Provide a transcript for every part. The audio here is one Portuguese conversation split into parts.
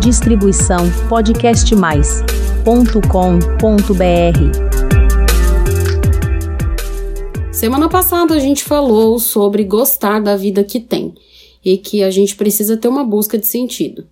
Distribuição podcastmais.com.br. Semana passada a gente falou sobre gostar da vida que tem e que a gente precisa ter uma busca de sentido.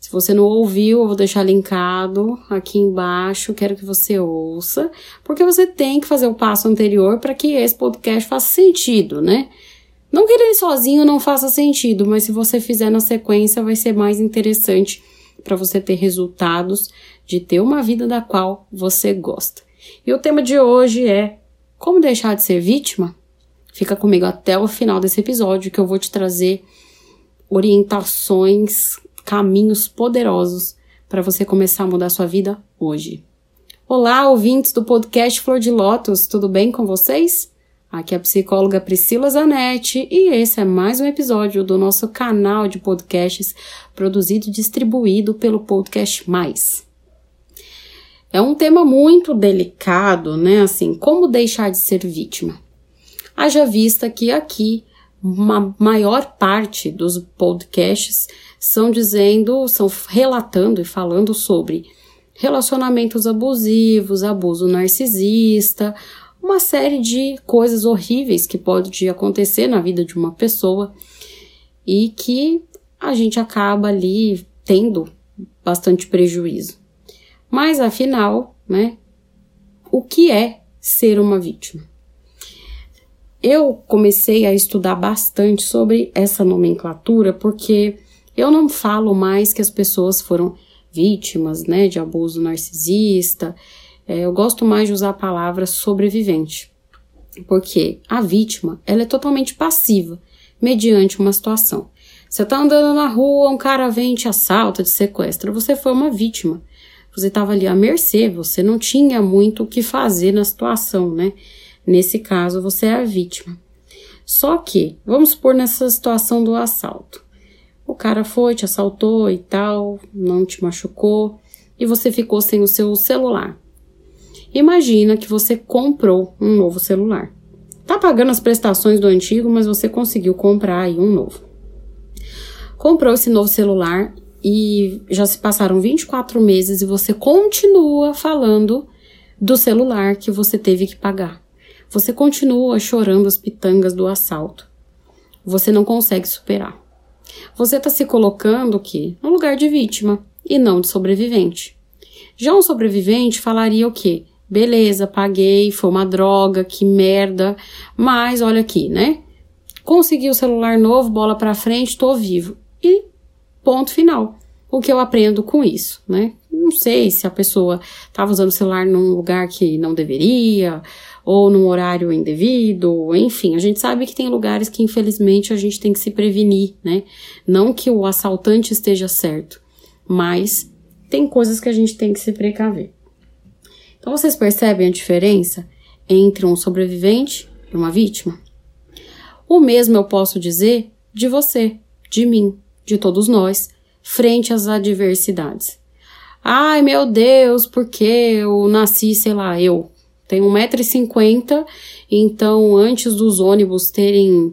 Se você não ouviu, eu vou deixar linkado aqui embaixo, quero que você ouça, porque você tem que fazer o passo anterior para que esse podcast faça sentido, né? Não que ele sozinho não faça sentido, mas se você fizer na sequência, vai ser mais interessante para você ter resultados de ter uma vida da qual você gosta. E o tema de hoje é como deixar de ser vítima? Fica comigo até o final desse episódio que eu vou te trazer orientações caminhos poderosos para você começar a mudar sua vida hoje. Olá, ouvintes do podcast Flor de Lótus, tudo bem com vocês? Aqui é a psicóloga Priscila Zanetti e esse é mais um episódio do nosso canal de podcasts produzido e distribuído pelo Podcast Mais. É um tema muito delicado, né? Assim, como deixar de ser vítima. Haja vista que aqui uma maior parte dos podcasts são dizendo, são relatando e falando sobre relacionamentos abusivos, abuso narcisista, uma série de coisas horríveis que pode acontecer na vida de uma pessoa e que a gente acaba ali tendo bastante prejuízo. Mas afinal, né, o que é ser uma vítima? Eu comecei a estudar bastante sobre essa nomenclatura porque eu não falo mais que as pessoas foram vítimas, né, de abuso narcisista. É, eu gosto mais de usar a palavra sobrevivente, porque a vítima ela é totalmente passiva mediante uma situação. Você tá andando na rua, um cara vem te assalta, te sequestra, você foi uma vítima. Você estava ali à mercê, você não tinha muito o que fazer na situação, né? Nesse caso, você é a vítima. Só que, vamos supor nessa situação do assalto. O cara foi, te assaltou e tal, não te machucou e você ficou sem o seu celular. Imagina que você comprou um novo celular. Tá pagando as prestações do antigo, mas você conseguiu comprar aí um novo. Comprou esse novo celular e já se passaram 24 meses e você continua falando do celular que você teve que pagar. Você continua chorando as pitangas do assalto. Você não consegue superar. Você está se colocando aqui no lugar de vítima e não de sobrevivente. Já um sobrevivente falaria o quê? Beleza, paguei, foi uma droga, que merda, mas olha aqui, né? Consegui o celular novo, bola para frente, tô vivo. E ponto final. O que eu aprendo com isso, né? Não sei se a pessoa estava usando o celular num lugar que não deveria, ou num horário indevido, enfim, a gente sabe que tem lugares que infelizmente a gente tem que se prevenir, né? Não que o assaltante esteja certo, mas tem coisas que a gente tem que se precaver. Então vocês percebem a diferença entre um sobrevivente e uma vítima? O mesmo eu posso dizer de você, de mim, de todos nós, frente às adversidades. Ai meu Deus, porque eu nasci, sei lá, eu, tem 1,50m, então antes dos ônibus terem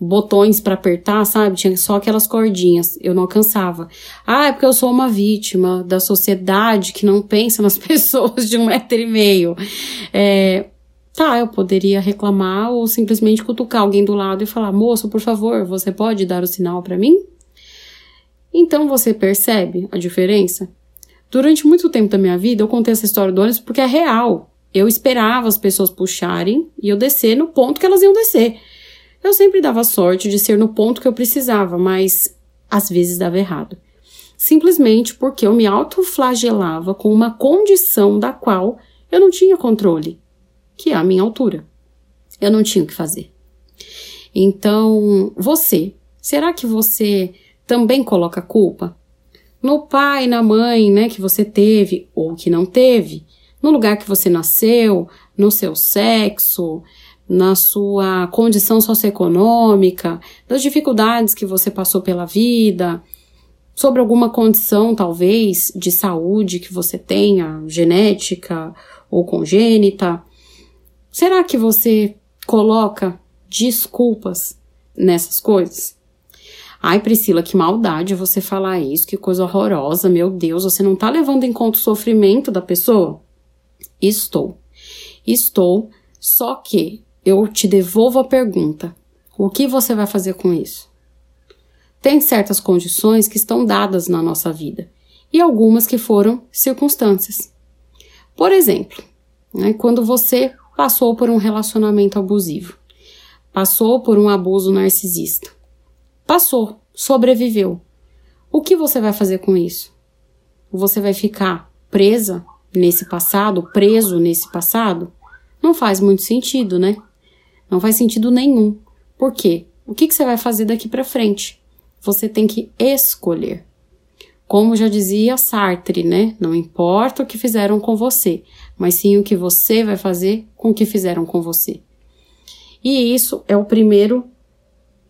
botões para apertar, sabe? Tinha só aquelas cordinhas. Eu não alcançava. Ah, é porque eu sou uma vítima da sociedade que não pensa nas pessoas de um metro e meio. É, tá, eu poderia reclamar ou simplesmente cutucar alguém do lado e falar: moço, por favor, você pode dar o sinal para mim? Então você percebe a diferença? Durante muito tempo da minha vida, eu contei essa história do ônibus porque é real. Eu esperava as pessoas puxarem e eu descer no ponto que elas iam descer. Eu sempre dava sorte de ser no ponto que eu precisava, mas às vezes dava errado. Simplesmente porque eu me autoflagelava com uma condição da qual eu não tinha controle, que é a minha altura. Eu não tinha o que fazer. Então, você, será que você também coloca culpa? No pai, na mãe, né, que você teve ou que não teve? no lugar que você nasceu, no seu sexo, na sua condição socioeconômica, das dificuldades que você passou pela vida, sobre alguma condição, talvez, de saúde que você tenha, genética ou congênita. Será que você coloca desculpas nessas coisas? Ai, Priscila, que maldade você falar isso, que coisa horrorosa, meu Deus, você não tá levando em conta o sofrimento da pessoa? Estou. Estou, só que eu te devolvo a pergunta: o que você vai fazer com isso? Tem certas condições que estão dadas na nossa vida e algumas que foram circunstâncias. Por exemplo, né, quando você passou por um relacionamento abusivo, passou por um abuso narcisista, passou, sobreviveu. O que você vai fazer com isso? Você vai ficar presa nesse passado, preso nesse passado? Não faz muito sentido, né? Não faz sentido nenhum. Por quê? O que, que você vai fazer daqui para frente? Você tem que escolher. Como já dizia Sartre, né? Não importa o que fizeram com você, mas sim o que você vai fazer com o que fizeram com você. E isso é o primeiro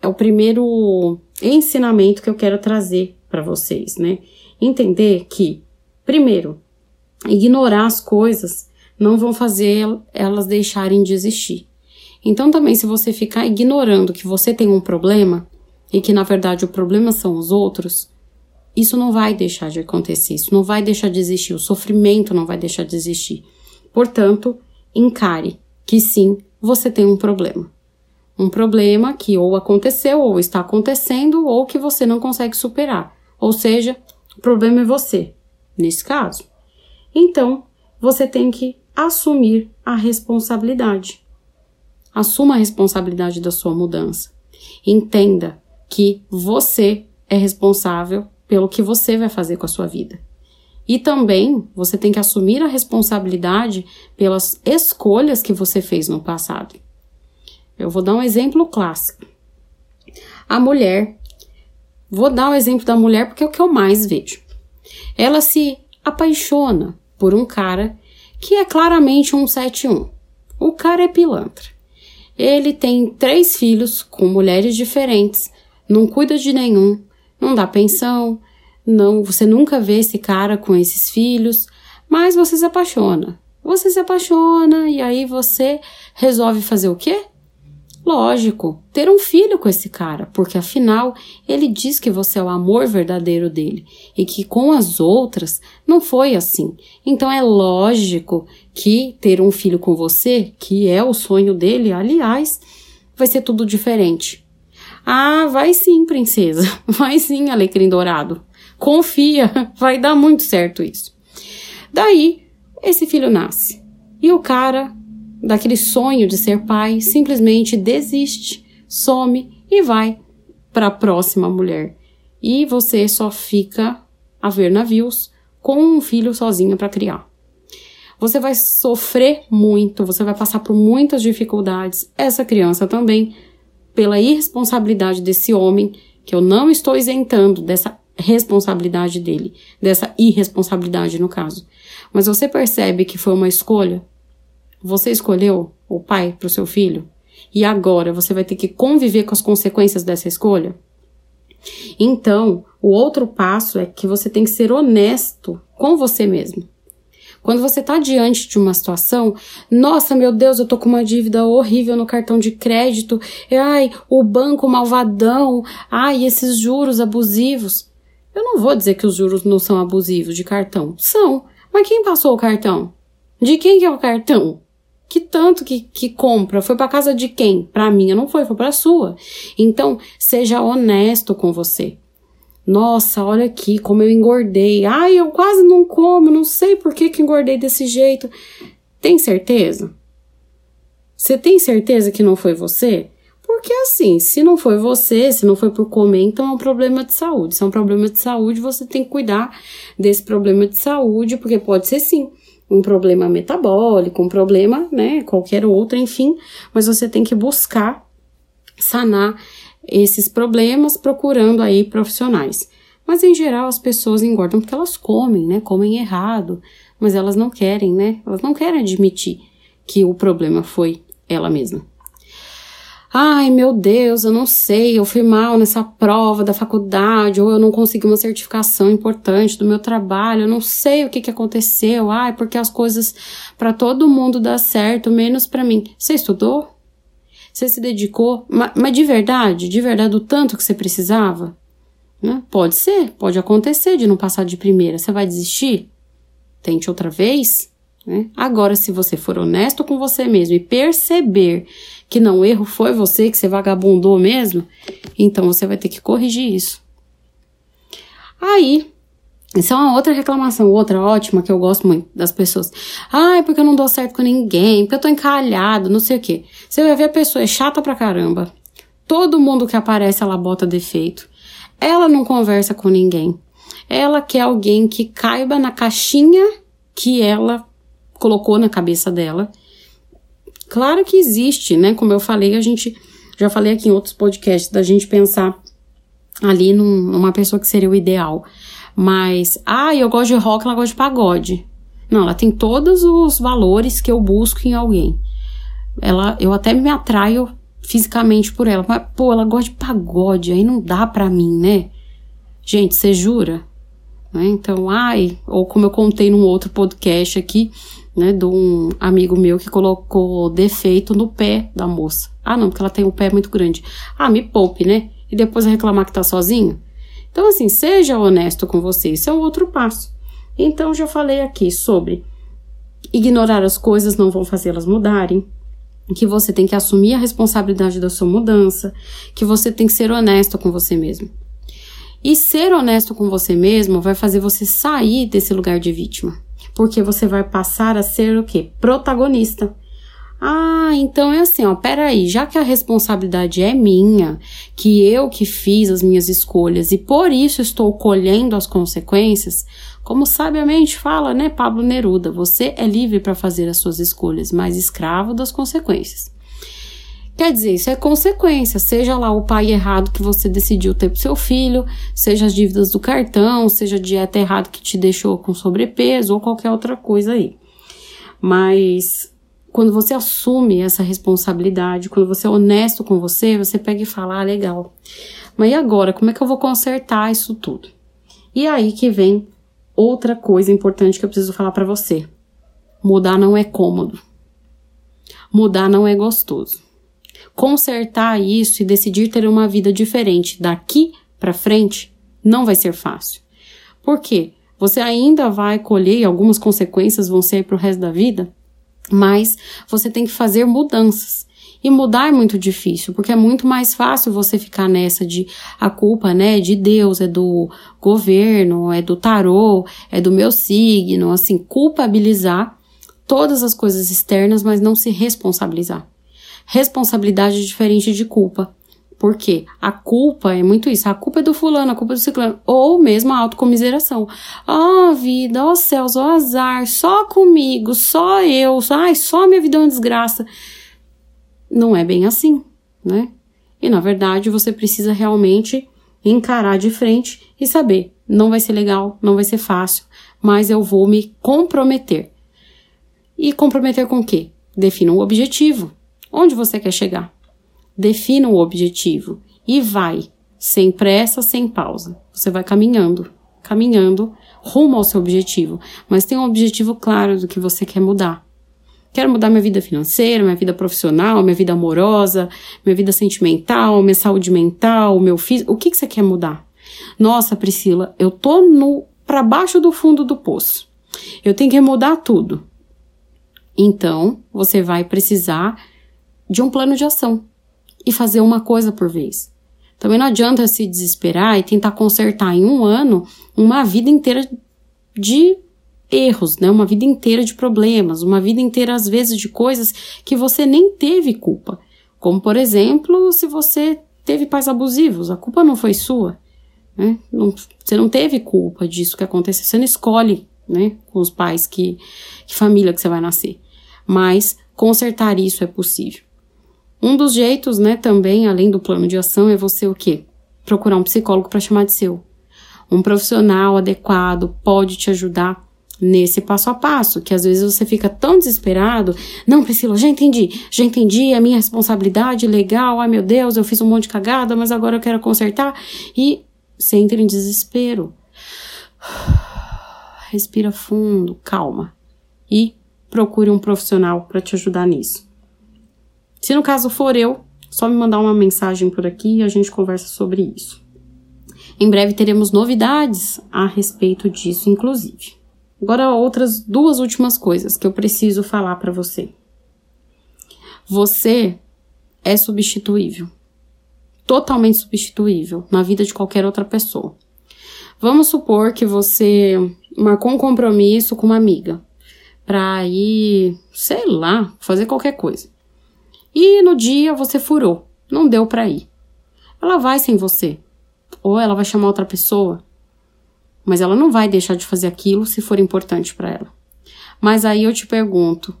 é o primeiro ensinamento que eu quero trazer para vocês, né? Entender que, primeiro, ignorar as coisas não vão fazer elas deixarem de existir. Então, também, se você ficar ignorando que você tem um problema e que na verdade o problema são os outros, isso não vai deixar de acontecer, isso não vai deixar de existir, o sofrimento não vai deixar de existir. Portanto, encare que sim, você tem um problema. Um problema que ou aconteceu, ou está acontecendo, ou que você não consegue superar. Ou seja, o problema é você, nesse caso. Então, você tem que assumir a responsabilidade. Assuma a responsabilidade da sua mudança. Entenda que você é responsável pelo que você vai fazer com a sua vida. E também você tem que assumir a responsabilidade pelas escolhas que você fez no passado. Eu vou dar um exemplo clássico. A mulher, vou dar o exemplo da mulher porque é o que eu mais vejo. Ela se apaixona por um cara que é claramente um 71. O cara é pilantra. Ele tem três filhos com mulheres diferentes, não cuida de nenhum, não dá pensão, não, você nunca vê esse cara com esses filhos, mas você se apaixona. Você se apaixona e aí você resolve fazer o quê? Lógico, ter um filho com esse cara, porque afinal ele diz que você é o amor verdadeiro dele e que com as outras não foi assim. Então é lógico que ter um filho com você, que é o sonho dele, aliás, vai ser tudo diferente. Ah, vai sim, princesa. Vai sim, alecrim dourado. Confia, vai dar muito certo isso. Daí, esse filho nasce. E o cara, daquele sonho de ser pai, simplesmente desiste, some e vai para a próxima mulher. E você só fica a ver navios com um filho sozinho para criar. Você vai sofrer muito, você vai passar por muitas dificuldades, essa criança também, pela irresponsabilidade desse homem, que eu não estou isentando dessa responsabilidade dele, dessa irresponsabilidade no caso. Mas você percebe que foi uma escolha? Você escolheu o pai para o seu filho? E agora você vai ter que conviver com as consequências dessa escolha? Então, o outro passo é que você tem que ser honesto com você mesmo. Quando você está diante de uma situação, nossa, meu Deus, eu tô com uma dívida horrível no cartão de crédito, ai, o banco malvadão, ai, esses juros abusivos. Eu não vou dizer que os juros não são abusivos de cartão. São. Mas quem passou o cartão? De quem que é o cartão? Que tanto que, que compra? Foi para casa de quem? Para minha não foi, foi para sua. Então, seja honesto com você. Nossa, olha aqui como eu engordei. Ai, eu quase não como, não sei por que, que engordei desse jeito. Tem certeza? Você tem certeza que não foi você? Porque assim, se não foi você, se não foi por comer, então é um problema de saúde. Se é um problema de saúde, você tem que cuidar desse problema de saúde, porque pode ser sim um problema metabólico, um problema, né, qualquer outro, enfim, mas você tem que buscar sanar esses problemas procurando aí profissionais. Mas em geral as pessoas engordam porque elas comem, né, comem errado, mas elas não querem, né, elas não querem admitir que o problema foi ela mesma. Ai, meu Deus, eu não sei, eu fui mal nessa prova da faculdade, ou eu não consegui uma certificação importante do meu trabalho, eu não sei o que, que aconteceu. Ai, porque as coisas para todo mundo dá certo, menos para mim. Você estudou? Você se dedicou? Mas, mas de verdade, de verdade, o tanto que você precisava? Né? Pode ser, pode acontecer de não passar de primeira. Você vai desistir? Tente outra vez. Né? Agora, se você for honesto com você mesmo e perceber que não, o erro foi você, que você vagabundou mesmo, então você vai ter que corrigir isso. Aí, isso é uma outra reclamação, outra ótima que eu gosto muito das pessoas. Ai, porque eu não dou certo com ninguém, porque eu tô encalhado, não sei o quê. Você vai ver a pessoa é chata pra caramba. Todo mundo que aparece ela bota defeito. Ela não conversa com ninguém. Ela quer alguém que caiba na caixinha que ela colocou na cabeça dela. Claro que existe, né? Como eu falei, a gente já falei aqui em outros podcasts da gente pensar ali num, numa pessoa que seria o ideal. Mas, ah, eu gosto de rock, ela gosta de pagode. Não, ela tem todos os valores que eu busco em alguém. Ela, eu até me atraio fisicamente por ela. Mas, pô, ela gosta de pagode, aí não dá pra mim, né? Gente, você jura? Né? Então, ai, ou como eu contei num outro podcast aqui, né, de um amigo meu que colocou defeito no pé da moça. Ah, não, porque ela tem um pé muito grande. Ah, me poupe, né? E depois reclamar que tá sozinho? Então, assim, seja honesto com você, isso é um outro passo. Então, já falei aqui sobre ignorar as coisas não vão fazê-las mudarem, que você tem que assumir a responsabilidade da sua mudança, que você tem que ser honesto com você mesmo. E ser honesto com você mesmo vai fazer você sair desse lugar de vítima, porque você vai passar a ser o quê? Protagonista. Ah, então é assim, ó, peraí, já que a responsabilidade é minha, que eu que fiz as minhas escolhas e por isso estou colhendo as consequências, como sabiamente fala, né, Pablo Neruda, você é livre para fazer as suas escolhas, mas escravo das consequências. Quer dizer, isso é consequência, seja lá o pai errado que você decidiu ter pro seu filho, seja as dívidas do cartão, seja a dieta errada que te deixou com sobrepeso ou qualquer outra coisa aí. Mas quando você assume essa responsabilidade, quando você é honesto com você, você pega e fala: ah, legal. Mas e agora? Como é que eu vou consertar isso tudo? E aí que vem outra coisa importante que eu preciso falar para você. Mudar não é cômodo. Mudar não é gostoso. Consertar isso e decidir ter uma vida diferente daqui para frente não vai ser fácil. Por quê? Você ainda vai colher algumas consequências vão ser para o resto da vida mas você tem que fazer mudanças. E mudar é muito difícil, porque é muito mais fácil você ficar nessa de a culpa, né, de Deus, é do governo, é do tarô, é do meu signo, assim, culpabilizar todas as coisas externas, mas não se responsabilizar. Responsabilidade diferente de culpa. Porque a culpa é muito isso. A culpa é do fulano, a culpa é do ciclano. Ou mesmo a autocomiseração. Ó oh, vida, ó oh, céus, ó oh, azar, só comigo, só eu, ai, só minha vida é uma desgraça. Não é bem assim, né? E na verdade você precisa realmente encarar de frente e saber: não vai ser legal, não vai ser fácil, mas eu vou me comprometer. E comprometer com o quê? Defina um objetivo. Onde você quer chegar? defina o objetivo e vai, sem pressa, sem pausa. Você vai caminhando, caminhando rumo ao seu objetivo, mas tem um objetivo claro do que você quer mudar. Quero mudar minha vida financeira, minha vida profissional, minha vida amorosa, minha vida sentimental, minha saúde mental, meu físico. O que, que você quer mudar? Nossa, Priscila, eu tô no para baixo do fundo do poço. Eu tenho que mudar tudo. Então, você vai precisar de um plano de ação e fazer uma coisa por vez. Também não adianta se desesperar e tentar consertar em um ano uma vida inteira de erros, né? Uma vida inteira de problemas, uma vida inteira, às vezes, de coisas que você nem teve culpa. Como, por exemplo, se você teve pais abusivos, a culpa não foi sua. Né? Não, você não teve culpa disso que aconteceu. Você não escolhe, né? Com os pais que, que família que você vai nascer. Mas consertar isso é possível. Um dos jeitos, né, também, além do plano de ação, é você o quê? Procurar um psicólogo para chamar de seu. Um profissional adequado pode te ajudar nesse passo a passo, que às vezes você fica tão desesperado, não, Priscila, já entendi, já entendi, é minha responsabilidade, legal, ai meu Deus, eu fiz um monte de cagada, mas agora eu quero consertar, e você entra em desespero. Respira fundo, calma, e procure um profissional para te ajudar nisso. Se no caso for eu, só me mandar uma mensagem por aqui e a gente conversa sobre isso. Em breve teremos novidades a respeito disso, inclusive. Agora, outras duas últimas coisas que eu preciso falar para você. Você é substituível. Totalmente substituível na vida de qualquer outra pessoa. Vamos supor que você marcou um compromisso com uma amiga para ir, sei lá, fazer qualquer coisa. E no dia você furou, não deu para ir. Ela vai sem você. Ou ela vai chamar outra pessoa. Mas ela não vai deixar de fazer aquilo se for importante para ela. Mas aí eu te pergunto: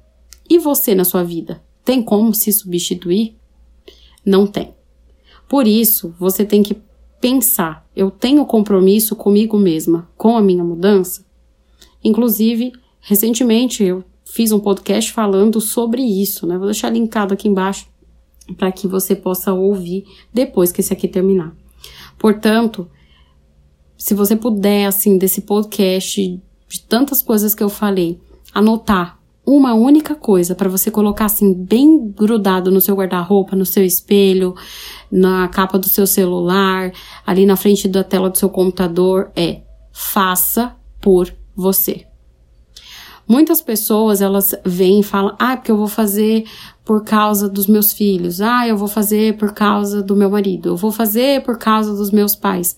e você na sua vida? Tem como se substituir? Não tem. Por isso, você tem que pensar: eu tenho compromisso comigo mesma, com a minha mudança? Inclusive, recentemente eu fiz um podcast falando sobre isso, né? Vou deixar linkado aqui embaixo para que você possa ouvir depois que esse aqui terminar. Portanto, se você puder, assim, desse podcast, de tantas coisas que eu falei, anotar uma única coisa para você colocar assim bem grudado no seu guarda-roupa, no seu espelho, na capa do seu celular, ali na frente da tela do seu computador é faça por você. Muitas pessoas elas vêm e falam: "Ah, porque eu vou fazer por causa dos meus filhos. Ah, eu vou fazer por causa do meu marido. Eu vou fazer por causa dos meus pais."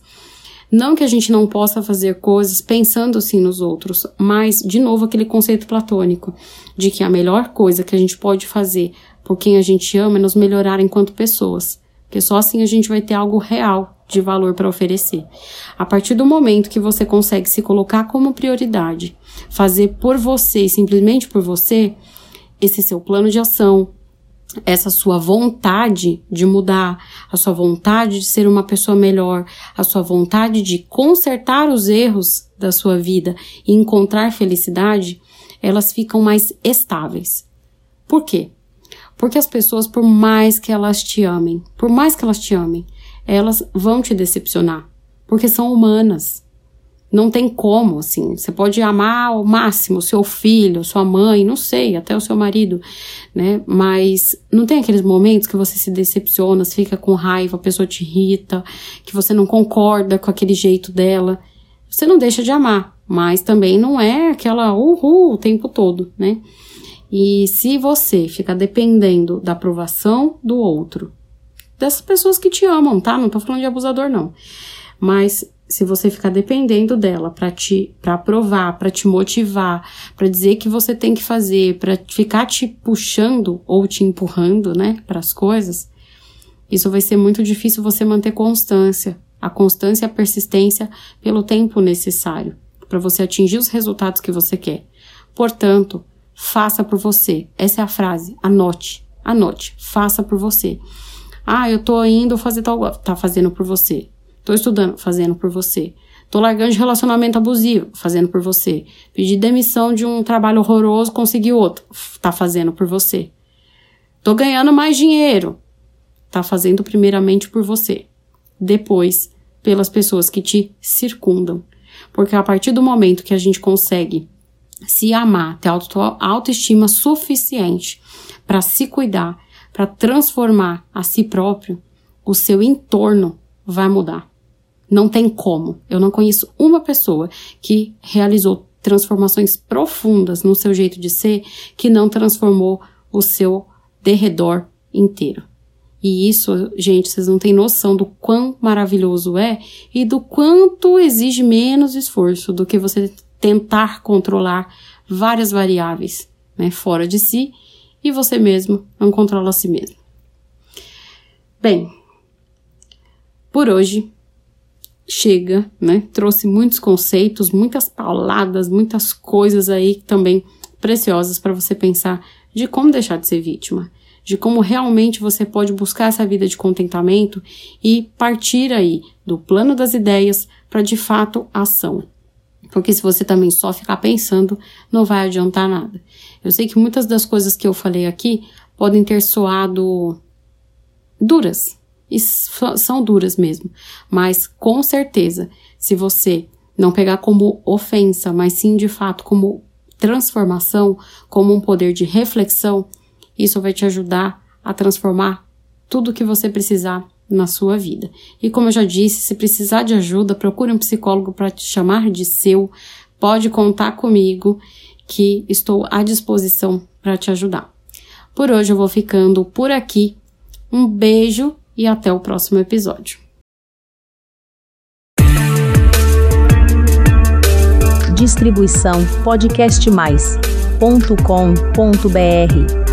Não que a gente não possa fazer coisas pensando assim nos outros, mas, de novo, aquele conceito platônico de que a melhor coisa que a gente pode fazer por quem a gente ama é nos melhorar enquanto pessoas. Porque só assim a gente vai ter algo real de valor para oferecer. A partir do momento que você consegue se colocar como prioridade, fazer por você, simplesmente por você, esse seu plano de ação, essa sua vontade de mudar, a sua vontade de ser uma pessoa melhor, a sua vontade de consertar os erros da sua vida e encontrar felicidade, elas ficam mais estáveis. Por quê? Porque as pessoas, por mais que elas te amem, por mais que elas te amem, elas vão te decepcionar, porque são humanas. Não tem como, assim. Você pode amar ao máximo seu filho, sua mãe, não sei, até o seu marido, né? Mas não tem aqueles momentos que você se decepciona, você fica com raiva, a pessoa te irrita, que você não concorda com aquele jeito dela. Você não deixa de amar, mas também não é aquela uhul o tempo todo, né? E se você ficar dependendo da aprovação do outro, dessas pessoas que te amam, tá? Não tô falando de abusador, não. Mas se você ficar dependendo dela para te para aprovar, para te motivar, para dizer que você tem que fazer, para ficar te puxando ou te empurrando, né, para as coisas, isso vai ser muito difícil você manter constância, a constância e a persistência pelo tempo necessário para você atingir os resultados que você quer. Portanto, faça por você. Essa é a frase. Anote, anote, faça por você. Ah, eu tô indo fazer tal, tá fazendo por você Tô estudando, fazendo por você. Tô largando de relacionamento abusivo, fazendo por você. Pedi demissão de um trabalho horroroso, consegui outro, tá fazendo por você. Tô ganhando mais dinheiro, tá fazendo primeiramente por você. Depois, pelas pessoas que te circundam. Porque a partir do momento que a gente consegue se amar, ter auto, autoestima suficiente para se cuidar, para transformar a si próprio, o seu entorno vai mudar. Não tem como. Eu não conheço uma pessoa que realizou transformações profundas no seu jeito de ser que não transformou o seu derredor inteiro. E isso, gente, vocês não têm noção do quão maravilhoso é e do quanto exige menos esforço do que você tentar controlar várias variáveis né, fora de si e você mesmo não controla a si mesmo. Bem, por hoje chega, né? Trouxe muitos conceitos, muitas pauladas, muitas coisas aí também preciosas para você pensar de como deixar de ser vítima, de como realmente você pode buscar essa vida de contentamento e partir aí do plano das ideias para de fato ação. Porque se você também só ficar pensando, não vai adiantar nada. Eu sei que muitas das coisas que eu falei aqui podem ter soado duras, e são duras mesmo. Mas com certeza, se você não pegar como ofensa, mas sim de fato como transformação, como um poder de reflexão, isso vai te ajudar a transformar tudo que você precisar na sua vida. E como eu já disse, se precisar de ajuda, procure um psicólogo para te chamar de seu. Pode contar comigo que estou à disposição para te ajudar. Por hoje eu vou ficando por aqui. Um beijo e até o próximo episódio. Distribuição podcastmais.com.br